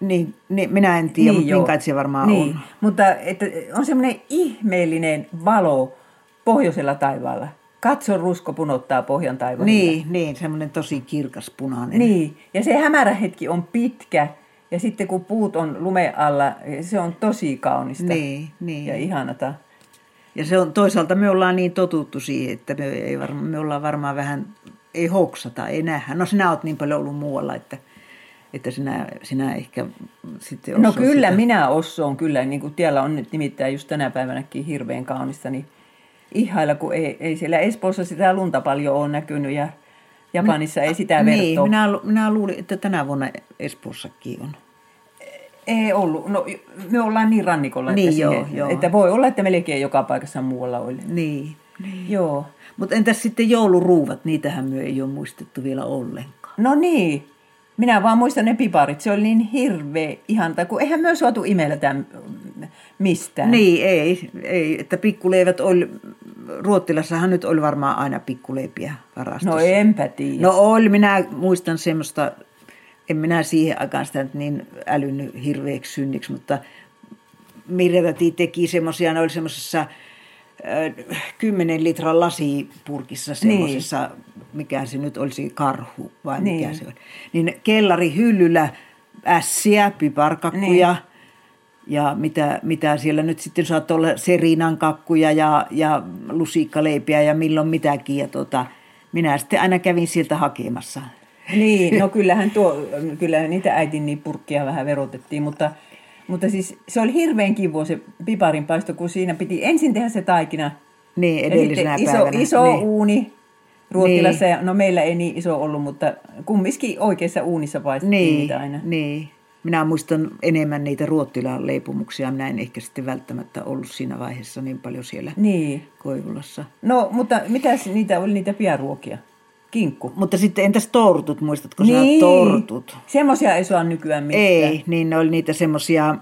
Niin, niin minä en tiedä, niin mutta niin se varmaan niin. on. Mutta että on semmoinen ihmeellinen valo pohjoisella taivaalla. Katso rusko punottaa pohjan taivaalla. Niin, niin, semmoinen tosi kirkas punainen. Niin, ja se hämärä hetki on pitkä. Ja sitten kun puut on lume alla, se on tosi kaunista niin, niin. ja ihanata. Ja se on, toisaalta me ollaan niin totuttu siihen, että me, ei varma, me ollaan varmaan vähän, ei hoksata, ei nähdä. No sinä olet niin paljon ollut muualla, että, että sinä, sinä ehkä sitten No kyllä, sitä. minä ossoon kyllä, niin kuin tiellä on nyt nimittäin just tänä päivänäkin hirveän kaunista, niin ihailla, kun ei, ei siellä Espoossa sitä lunta paljon ole näkynyt ja Japanissa ei sitä vertoa. Niin, minä, minä luulin, että tänä vuonna Espoossakin on. Ei ollut. No, me ollaan niin rannikolla, niin, että, joo, siihen, joo. että voi olla, että melkein joka paikassa muualla oli. Niin. niin. Joo. Mutta entäs sitten jouluruuvat, niitähän me ei ole muistettu vielä ollenkaan. No niin. Minä vaan muistan ne piparit. Se oli niin hirveä ihanta, kun eihän myös suotu imeltä mistään. Niin, ei. ei että pikkuleivät oli, Ruottilassahan nyt oli varmaan aina pikkuleipiä varastossa. No enpä tiedä. No oli, minä muistan semmoista en minä siihen aikaan sitä niin älynnyt hirveäksi synniksi, mutta Mirja teki semmoisia, ne oli semmoisessa kymmenen litran lasipurkissa semmoisessa, niin. mikä se nyt olisi, karhu vai niin. mikä se oli. Niin kellari hyllyllä ässiä, piparkakkuja niin. ja mitä, mitä siellä nyt sitten saattoi olla serinan kakkuja ja, ja lusikkaleipiä ja milloin mitäkin. Ja tota, minä sitten aina kävin sieltä hakemassa niin, no kyllähän, tuo, kyllähän niitä äitin niin purkkia vähän verotettiin, mutta, mutta siis se oli hirveän kivu se piparin paisto, kun siinä piti ensin tehdä se taikina. Niin, edellisenä ja iso, päivänä. iso niin. uuni Ruottilassa, niin. no meillä ei niin iso ollut, mutta kumminkin oikeassa uunissa paistettiin niin, niitä aina. Niin, minä muistan enemmän niitä ruottilan leipomuksia. Minä en ehkä sitten välttämättä ollut siinä vaiheessa niin paljon siellä niin. Koivulassa. No, mutta mitäs niitä oli niitä piaruokia? Kinkku. Mutta sitten entäs tortut, muistatko niin. sä tortut? Semmoisia ei saa nykyään mitään. Ei, niin ne oli niitä semmoisia,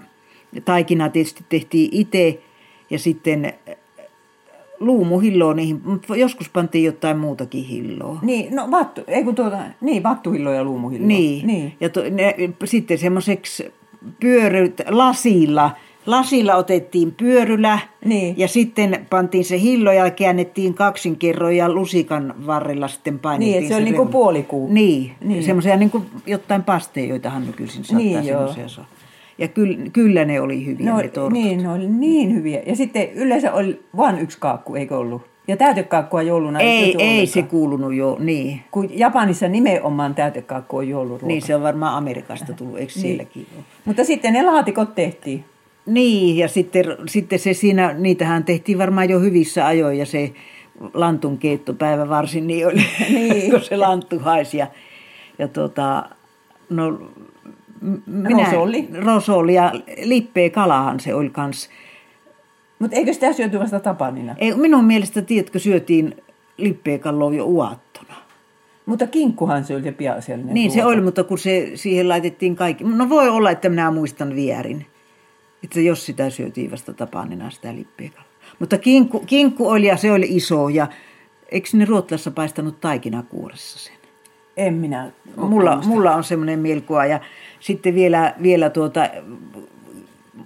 taikina tietysti tehtiin itse ja sitten luumuhilloa niihin, mutta joskus pantiin jotain muutakin hilloa. Niin, no vattu, ei kun tuota, niin vattuhilloa ja luumuhilloa. Niin, niin. ja to, ne, sitten semmoiseksi pyöryt lasilla lasilla otettiin pyörylä Niin. ja sitten pantiin se hillo ja käännettiin kaksin kerroin ja lusikan varrella sitten painettiin Niin, että se oli reuna. puolikuu. Niin, Niin. niin. semmoisia niin kuin jotain pasteja, joitahan nykyisin saattaa Niin, niin, semmoisia saa. Ja kyllä, kyllä ne oli hyviä No, ne tortut. niin, ne oli niin hyviä. Ja sitten yleensä oli vain yksi kaakku, eikö ollut? Ja täytekaakkua jouluna ei, syöty ei se kuulunut jo, niin. Kun Japanissa nimenomaan täytekaakku on jouluruoka. Niin se on varmaan Amerikasta tullut, eikö sielläkin ole? Mutta sitten ne laatikot tehtiin. Niin, ja sitten, sitten se siinä, niitähän tehtiin varmaan jo hyvissä ajoin ja se lantun keittopäivä varsin niin oli, Niin. kun se lanttu haisi. Ja, ja tota, no, m- Rosolli. Rosolli ja lippee kalahan se oli kans. Mutta eikö sitä syöty vasta tapanina? Ei, minun mielestä, tiedätkö, syötiin lippee kalloa jo uattona. Mutta kinkkuhan se oli se Niin se ruoka. oli, mutta kun se, siihen laitettiin kaikki. No voi olla, että minä muistan vierin. Että jos sitä syötiin vasta tapanina sitä lippiekalla. Mutta kinkku, kinkku oli ja se oli iso ja eikö ne Ruotlassa paistanut taikinakuuressa sen? En minä. Mulla, mulla on semmoinen mielikuva ja sitten vielä, vielä tuota,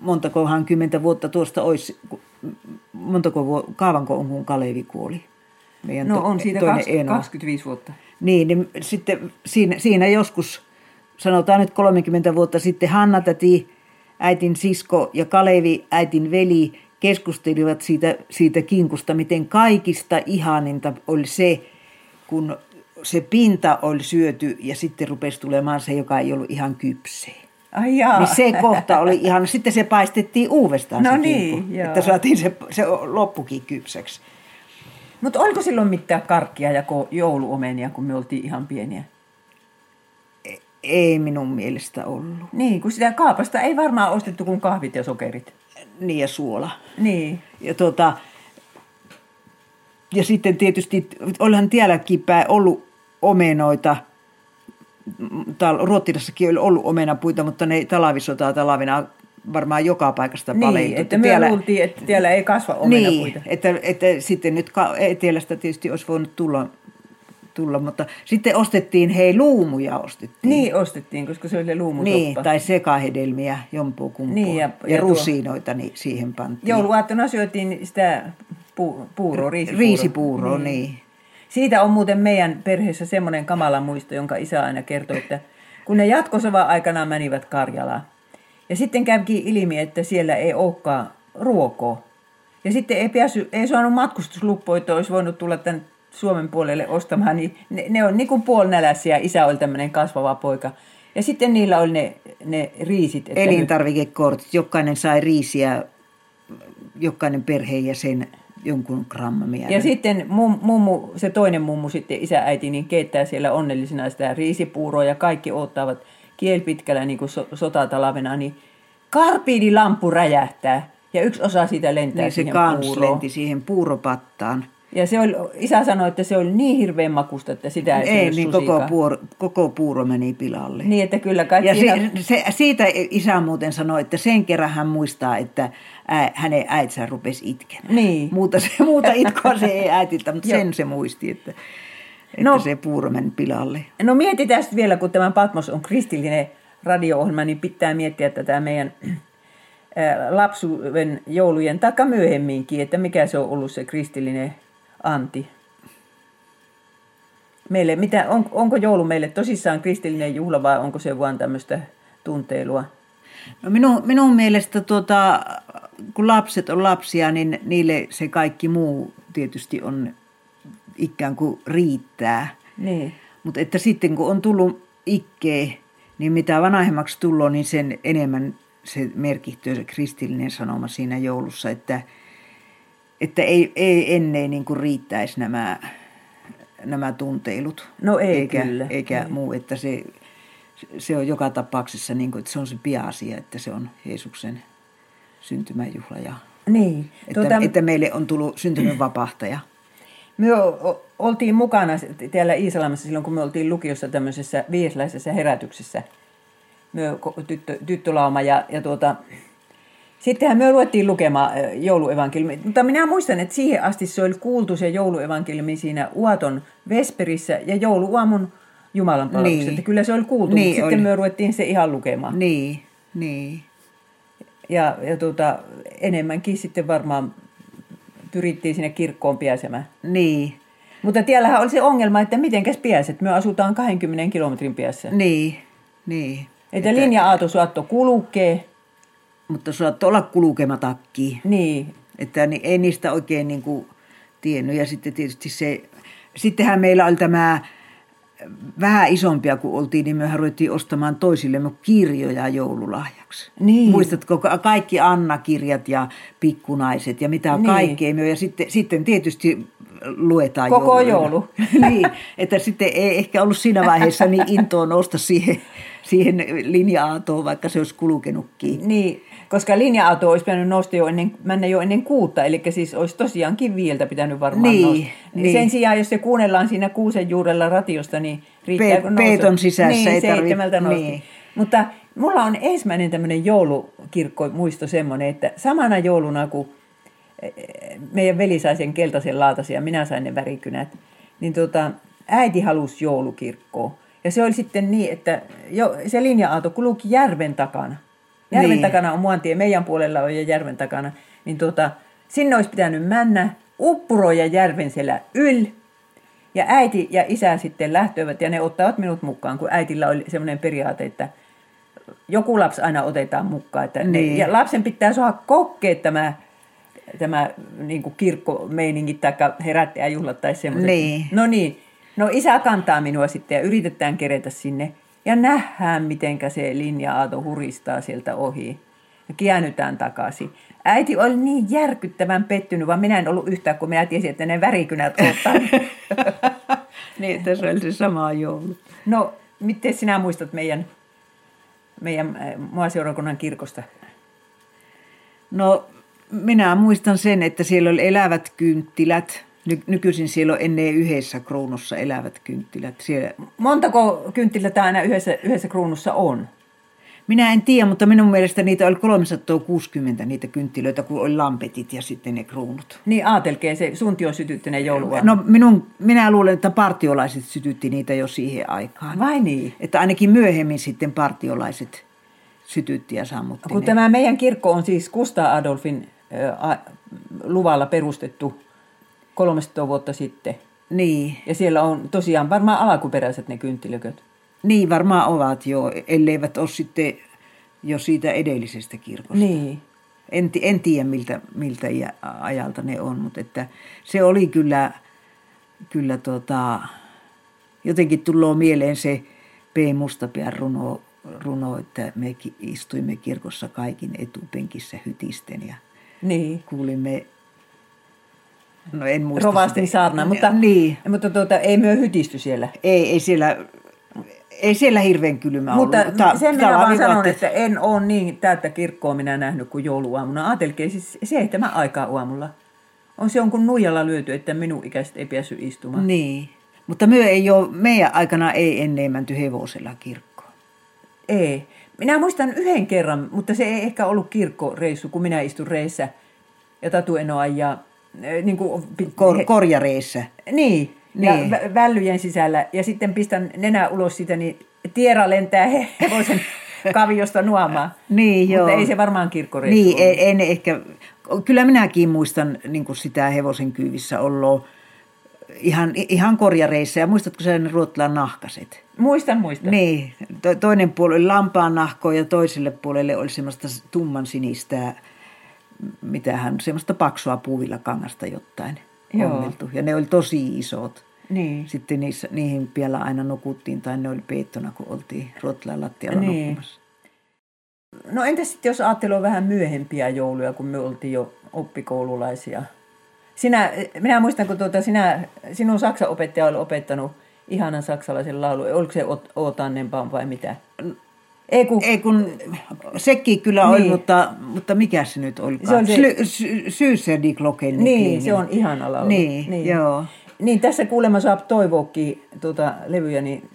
montakohan kymmentä vuotta tuosta olisi, montako kaavanko on kun Kalevi kuoli? Meidän No to- on siitä toinen 20, eno. 25 vuotta. Niin, niin sitten siinä, siinä joskus, sanotaan nyt 30 vuotta sitten, Hanna täti, äitin sisko ja Kalevi, äitin veli, keskustelivat siitä, siitä kinkusta, miten kaikista ihaninta oli se, kun se pinta oli syöty ja sitten rupesi tulemaan se, joka ei ollut ihan kypsä. Ai jaa. Niin se kohta oli ihan, sitten se paistettiin uudestaan No se niin, kinkku, joo. että saatiin se, se loppukin kypsäksi. Mutta oliko silloin mitään karkkia ja jouluomenia, kun me oltiin ihan pieniä? Ei minun mielestä ollut. Niin, kun sitä kaapasta ei varmaan ostettu kuin kahvit ja sokerit. Niin ja suola. Niin. Ja, tuota, ja sitten tietysti, olihan tielläkin päin ollut omenoita. Täällä Ruottirassakin oli ollut omenapuita, mutta ne talavisotaa talavina varmaan joka paikasta Niin, paleltu. että me luultiin, että siellä ei kasva omenapuita. Niin, että, että sitten nyt etelästä tietysti olisi voinut tulla, tulla, mutta sitten ostettiin, hei luumuja ostettiin. Niin ostettiin, koska se oli luumutoppa. Niin, tai sekahedelmiä, jompuu. Niin, ja- ja, ja, rusinoita niin siihen pantiin. Jouluaattona syötiin sitä pu- puuroa, riisipuuroa. Riisipuuroa, niin. niin. Siitä on muuten meidän perheessä semmoinen kamala muisto, jonka isä aina kertoi, että kun ne jatkosovan aikana menivät Karjalaan. Ja sitten kävikin ilmi, että siellä ei olekaan ruokoa. Ja sitten ei, pääsy, ei saanut matkustusluppoa, että olisi voinut tulla tämän Suomen puolelle ostamaan. Niin ne, ne on niin kuin puolinäläisiä. Isä oli tämmöinen kasvava poika. Ja sitten niillä oli ne, ne riisit. Että Elintarvikekortit, jokainen sai riisiä, jokainen perheenjäsen jonkun grammamäärän. Ja sitten mum, mummu, se toinen mummu sitten, isä äiti, niin keittää siellä onnellisena sitä riisipuuroa ja kaikki odottavat kielpitkällä niin kuin so, sotatalavena, niin karpiidilampu räjähtää ja yksi osa siitä lentää niin se siihen kans puuroon. lenti siihen puuropattaan. Ja se oli, isä sanoi, että se oli niin hirveän makusta, että sitä ei, Ei, niin koko puuro, koko puuro meni pilalle. Niin, että kyllä kaikki Ja ihan- se, se, siitä isä muuten sanoi, että sen kerran hän muistaa, että ä, hänen äitsä rupesi itkemään. Niin. Muuta, se, muuta itkoa se ei äitiltä, mutta sen se muisti, että, että No. se puuro meni pilalle. No mietitään sitten vielä, kun tämä Patmos on kristillinen radio-ohjelma, niin pitää miettiä tätä meidän ää, lapsuuden joulujen, taikka myöhemminkin, että mikä se on ollut se kristillinen anti. Meille, mitä, on, onko joulu meille tosissaan kristillinen juhla vai onko se vain tämmöistä tunteilua? No minun, minun mielestä tuota, kun lapset on lapsia, niin niille se kaikki muu tietysti on ikään kuin riittää. Niin. Mutta että sitten kun on tullut ikkeä, niin mitä vanhemmaksi tullut, niin sen enemmän se merkittyy se kristillinen sanoma siinä joulussa, että, että ei, ei ennen niin kuin riittäisi nämä, nämä tunteilut. No ei eikä, kyllä, Eikä ei. muu, että se, se on joka tapauksessa, niin kuin, että se on se piasia, että se on Jeesuksen syntymäjuhla ja Niin. että, tuota, että meille on tullut syntymän vapahtaja. Me oltiin mukana täällä Iisalamassa silloin, kun me oltiin lukiossa tämmöisessä viiesläisessä herätyksessä. Me tyttö, tyttölauma ja, ja tuota, sittenhän me luettiin lukemaan jouluevankeliumi. Mutta minä muistan, että siihen asti se oli kuultu se jouluevankeliumi siinä Uaton Vesperissä ja jouluaamun Jumalan palveluksessa. Niin. Että Kyllä se oli kuultu, Niin mutta sitten oli. me ruvettiin se ihan lukemaan. Niin, niin. Ja, ja tuota, enemmänkin sitten varmaan pyrittiin sinne kirkkoon pääsemään. Niin, Mutta tiellähän oli se ongelma, että mitenkäs pääset. Me asutaan 20 kilometrin päässä. niin, niin. Että linja-auto saatto kulkee. Mutta saattoi olla kulkematakki. Niin, Että ni- ei niistä oikein niin kuin tiennyt. Ja sitten tietysti se, sittenhän meillä oli tämä vähän isompia kuin oltiin, niin mehän ruvettiin ostamaan toisillemme kirjoja joululahjaksi. Niin. Muistatko ka- kaikki Anna-kirjat ja pikkunaiset ja mitä Niin. kaikkea. me- Ja sitten, sitten tietysti luetaan Koko jouluna. joulu. niin, että sitten ei ehkä ollut siinä vaiheessa niin intoa nousta siihen, siihen linja-autoon, vaikka se olisi kulkenutkin. Niin, koska linja-auto olisi pitänyt nousta jo ennen, mennä jo ennen kuutta, eli siis olisi tosiaankin viiltä pitänyt varmaan Niin, nousta. niin. Sen sijaan, jos se kuunnellaan siinä kuusen juurella ratiosta, niin riittää Pe- kun peiton sisässä niin, ei tarvi- seitsemältä nosti. niin. Mutta mulla on ensimmäinen tämmöinen joulukirkko muisto semmoinen, että samana jouluna, kun eh, meidän veli sai sen keltaisen laatasen ja minä sain ne värikynät, niin tota, äiti halusi joulukirkkoon. Ja se oli sitten niin, että jo, se linja-auto kulki järven takana. Järven Niin. takana on muantie, meidän puolella on ja järven takana. Niin tota, sinne olisi pitänyt mennä uppuroja järven siellä yl. Ja äiti ja isä sitten lähtöivät ja ne ottavat minut mukaan, kun äitillä oli semmoinen periaate, että joku lapsi aina otetaan mukaan. Että ne, Niin. ja lapsen pitää saada kokea tämä, tämä niin kuin kirkkomeiningit tai herättäjäjuhlat tai semmoiset. Niin. No niin, no isä kantaa minua sitten ja yritetään kerätä sinne. Ja nähdään, mitenkä se linja-auto huristaa sieltä ohi. Ja käännytään takaisin. Äiti oli niin järkyttävän pettynyt, vaan minä en ollut yhtään, kun minä tiesin, että ne värikynät ottaa. Niin, että se oli se sama joulu. No, miten sinä muistat meidän, meidän äh, maaseurakunnan kirkosta? No, minä muistan sen, että siellä oli elävät kynttilät. Ny- nykyisin siellä on ennen yhdessä kruunussa elävät kynttilät. Siellä... Montako kynttilää aina yhdessä, yhdessä kruunussa on? Minä en tiedä, mutta minun mielestä niitä oli 360 niitä kynttilöitä, kun oli lampetit ja sitten ne kruunut. Niin aatelkee se sunti on sytyttyneen joulua. No minun, minä luulen, että partiolaiset sytytti niitä jo siihen aikaan. Vai niin? Että ainakin myöhemmin sitten partiolaiset sytytti ja sammutti Kun ne. tämä meidän kirkko on siis Kustaa Adolfin äh, luvalla perustettu 300 vuotta sitten. Niin, Ja siellä on tosiaan varmaan alkuperäiset ne kynttilököt. niin varmaan ovat jo, elleivät ole sitten jo siitä edellisestä kirkosta. Niin. En, en tiedä, miltä, miltä ajalta ne on, mutta että se oli kyllä, kyllä tota, jotenkin tullut mieleen se P. Mustapään runo, runo, että me istuimme kirkossa kaikin etupenkissä hytisten ja Niin. kuulimme, no en muista Rovastin sitä. saarna, mutta, Niin, mutta tuota, ei myö hytisty siellä. ei, ei siellä, ei siellä hirveän kylmä Mutta ollut. Ta- sen minä vaan sanon, että en ole niin täyttä kirkkoa minä nähnyt kuin jouluaamuna. Ajatelkee siis seitsemän aikaa aamulla. On se on kuin nuijalla lyöty, että minun ikäiset ei päässyt istumaan. Niin, mutta myö ei ole, meidän aikana ei ennen menty hevosella kirkkoon. Ei. Minä muistan yhden kerran, mutta se ei ehkä ollut kirkkoreissu, kun minä istun reissä ja Tatu eh, niin kuin, Kor- korjareissa. Niin, ja Niin. vä- vällyjen sisällä. Ja sitten pistän nenä ulos siitä, niin tiera lentää he- hevosen kaviosta nuomaan. Niin, joo. Mutta ei se varmaan kirkkoreissu Niin, ollut. ei, en ehkä, kyllä minäkin muistan niin sitä hevosen kyyvissä ollut ihan, ihan korjareissa. Ja muistatko sä ne ruotlan nahkaset? Muistan, muistan. Niin, to, toinen puoli oli lampaan nahkoa ja toiselle puolelle oli semmoista tumman sinistä, mitähän, semmoista paksua puuvilla kangasta jotain Joo. ommeltu. Ja ne oli tosi isot. Niin. Sitten niissä, niihin vielä aina nukuttiin tai ne oli peittona, kun oltiin Rotlaan lattialla Niin. nukkumassa. No entäs sitten, jos ajattelee vähän myöhempiä jouluja, kun me oltiin jo oppikoululaisia? Sinä, minä muistan, kun tuota, sinä, sinun saksan opettaja oli opettanut ihanan saksalaisen laulun. Oliko se Ot- Otannenbaum vai mitä? Ei kun, Ei kun, sekin kyllä oli, Niin. mutta, mutta mikä se nyt Se olikaan? on se- sy- niin, se on ihana laulu. Niin, joo. Niin, tässä kuulemma saa toivoakin tuota levyjä, niin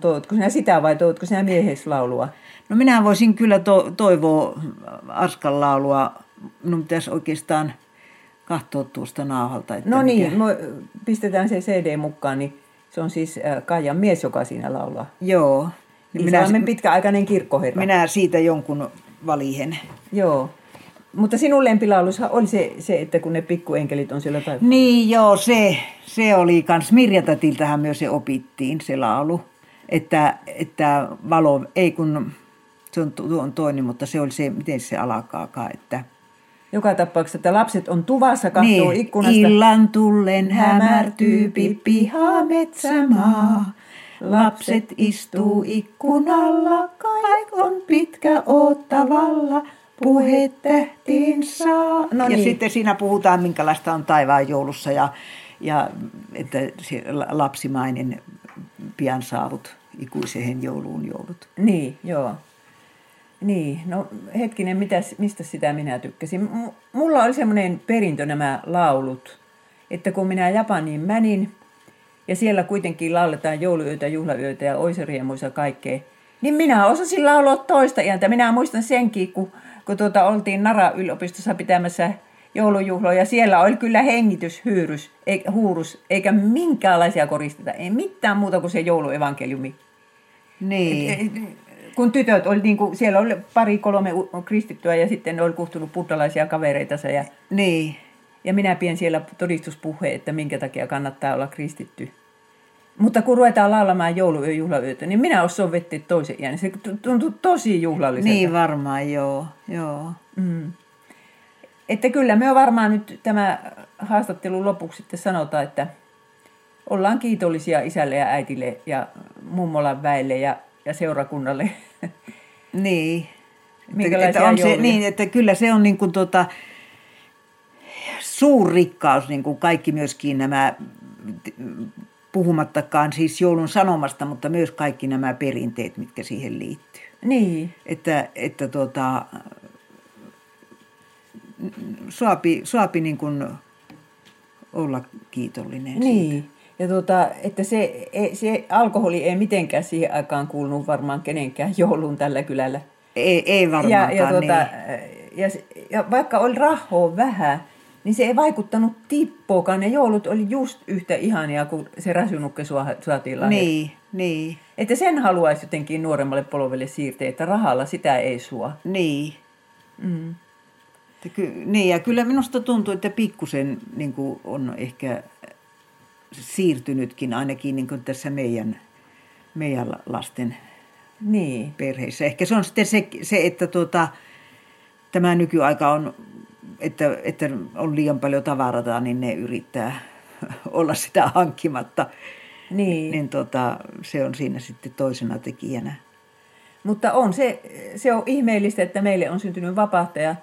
toivotko sinä sitä vai toivotko sinä mieheslaulua? No minä voisin kyllä to- toivoa Arskan laulua. Minun pitäisi oikeastaan katsoa tuosta nauhalta. Että No niin, mikä- me pistetään se CD mukaan, niin se on siis äh, Kaijan mies, joka siinä laulaa. Joo. Niin Minä, minä, Isämme pitkäaikainen kirkkoherra. minä siitä jonkun valihen. Joo. Mutta sinun lempilaulushan oli se, se, että kun ne pikkuenkelit on siellä taivaalla. Niin joo, se, se oli kans. Mirja Tatiltähän myös se opittiin, se laulu. Että, että valo, ei kun, se on, tuo on toinen, mutta se oli se, miten se alkaakaan, että... Joka tapauksessa, että lapset on tuvassa, katsoo niin, ikkunasta. Illan tullen hämärtyy piha metsämaa. Lapset istuu ikkunalla, kaik on pitkä oottavalla puhe tähtiin saa. No ja niin. sitten siinä puhutaan, minkälaista on taivaan joulussa ja, ja että se lapsimainen pian saavut ikuiseen jouluun joulut. Niin, joo. Niin, no hetkinen, mitäs, mistä sitä minä tykkäsin? mulla oli semmoinen perintö nämä laulut, että kun minä Japaniin menin, ja siellä kuitenkin lauletaan jouluyötä, juhlayöitä ja oiseriemuissa kaikkea, niin minä osasin laulaa toista iäntä. Minä muistan senkin, kun kun tuota, oltiin Nara-yliopistossa pitämässä joulujuhloja. Siellä oli kyllä hengityshyyrys, ei, huurus, eikä minkäänlaisia koristeita. Ei mitään muuta kuin se jouluevankeliumi. Niin. Et, et, kun tytöt oli, niin kuin, siellä oli pari kolme kristittyä ja sitten ne oli kuhtunut buddhalaisia kavereita. Ja, niin. Ja minä pien siellä todistuspuhe, että minkä takia kannattaa olla kristitty. Mutta kun ruvetaan laulamaan jouluyö juhlayötä, niin minä osaan vettä toisen iän. Se tuntuu tosi juhlalliselta. Niin varmaan, joo. joo. Mm. Että kyllä me on varmaan nyt tämä haastattelun lopuksi sitten sanotaan, että ollaan kiitollisia isälle ja äitille ja mummolan väelle ja, ja seurakunnalle. Niin. Että, että on se, niin, että kyllä se on niin kuin tuota, suurrikkaus, niin kuin kaikki myöskin nämä puhumattakaan siis joulun sanomasta, mutta myös kaikki nämä perinteet, mitkä siihen liittyy. Niin. Että, että tuota, suopi, suopi niin kuin olla kiitollinen Niin. Siitä. Ja tuota, että se, se alkoholi ei mitenkään siihen aikaan kuulunut varmaan kenenkään jouluun tällä kylällä. Ei, ei varmaankaan, ja, ja, tuota, niin. ja, ja vaikka oli rahoa vähän, niin se ei vaikuttanut tippoakaan. Ne joulut oli just yhtä ihania kuin se räsynukke saatiin lahjaksi. Niin, niin. Että sen haluaisi jotenkin nuoremmalle polvelle siirtää, että rahalla sitä ei sua. Niin. Mm. Ky- niin, ja kyllä minusta tuntuu, että pikkusen niin on ehkä siirtynytkin ainakin niin tässä meidän, meidän lasten niin. perheissä. Ehkä se on sitten se, se että tuota, tämä nykyaika on että, että on liian paljon tavarata, niin ne yrittää olla sitä hankkimatta. Niin. niin tota, se on siinä sitten toisena tekijänä. Mutta on se, se on ihmeellistä, että meille on syntynyt vapahtaja.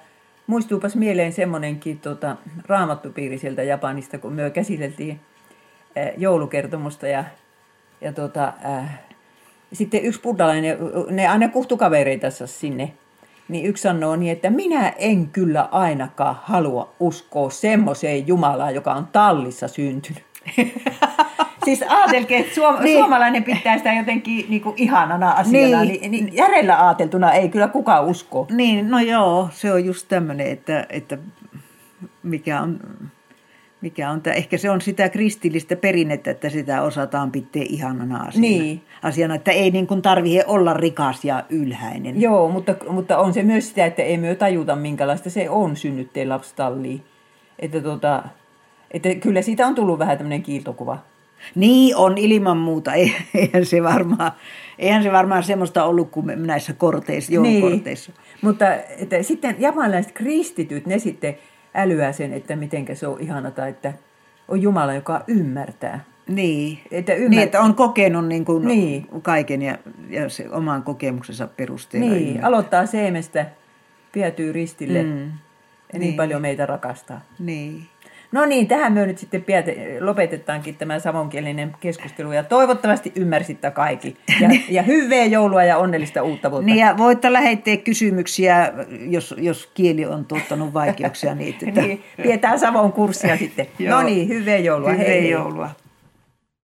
Muistuupas mieleen semmoinenkin tota, raamattupiiri sieltä Japanista, kun me käsiteltiin äh, joulukertomusta ja, ja tota, äh, sitten yksi buddhalainen, ne aina kuhtukavereita sinne niin yksi sanoo niin, että minä en kyllä ainakaan halua uskoa semmoiseen Jumalaan, joka on tallissa syntynyt. siis ajatelkeen, että suom- niin. suomalainen pitää sitä jotenkin niin kuin ihanana asiana, niin. Niin, niin järjellä ajateltuna ei kyllä kukaan usko. Niin, no joo, se on just tämmöinen, että, että mikä on mikä on, ehkä se on sitä kristillistä perinnettä, että sitä osataan pitää ihanana asiana. Niin. asiana että ei niin kuin tarvitse olla rikas ja ylhäinen. Joo, mutta, mutta on se myös sitä, että ei me tajuta, minkälaista se on synnytteen lapsitalliin. Että, tota, että kyllä siitä on tullut vähän tämmöinen kiiltokuva. Niin on ilman muuta. Eihän se varmaan, eihän se varmaan semmoista ollut kuin näissä korteissa, joulukorteissa. Niin, mutta että sitten japanilaiset kristityt, ne sitten älyää sen, että miten se on ihanata, että on Jumala, joka ymmärtää. Niin, että, ymmär... niin, että on kokenut niin kuin niin. kaiken ja, ja se oman kokemuksensa perusteella. Niin, ymmärtää. aloittaa seemestä, piätyy ristille mm. ja niin, niin paljon meitä rakastaa. Niin. No niin, tähän me nyt sitten lopetetaankin tämä savonkielinen keskustelu ja toivottavasti ymmärsitte kaikki. Ja, ja hyvää joulua ja onnellista uutta vuotta. Niin ja voitte lähettää kysymyksiä, jos, jos kieli on tuottanut vaikeuksia. Niin, että... niin, pidetään Savon kurssia sitten. no niin, hyvää joulua. Hyvää joulua.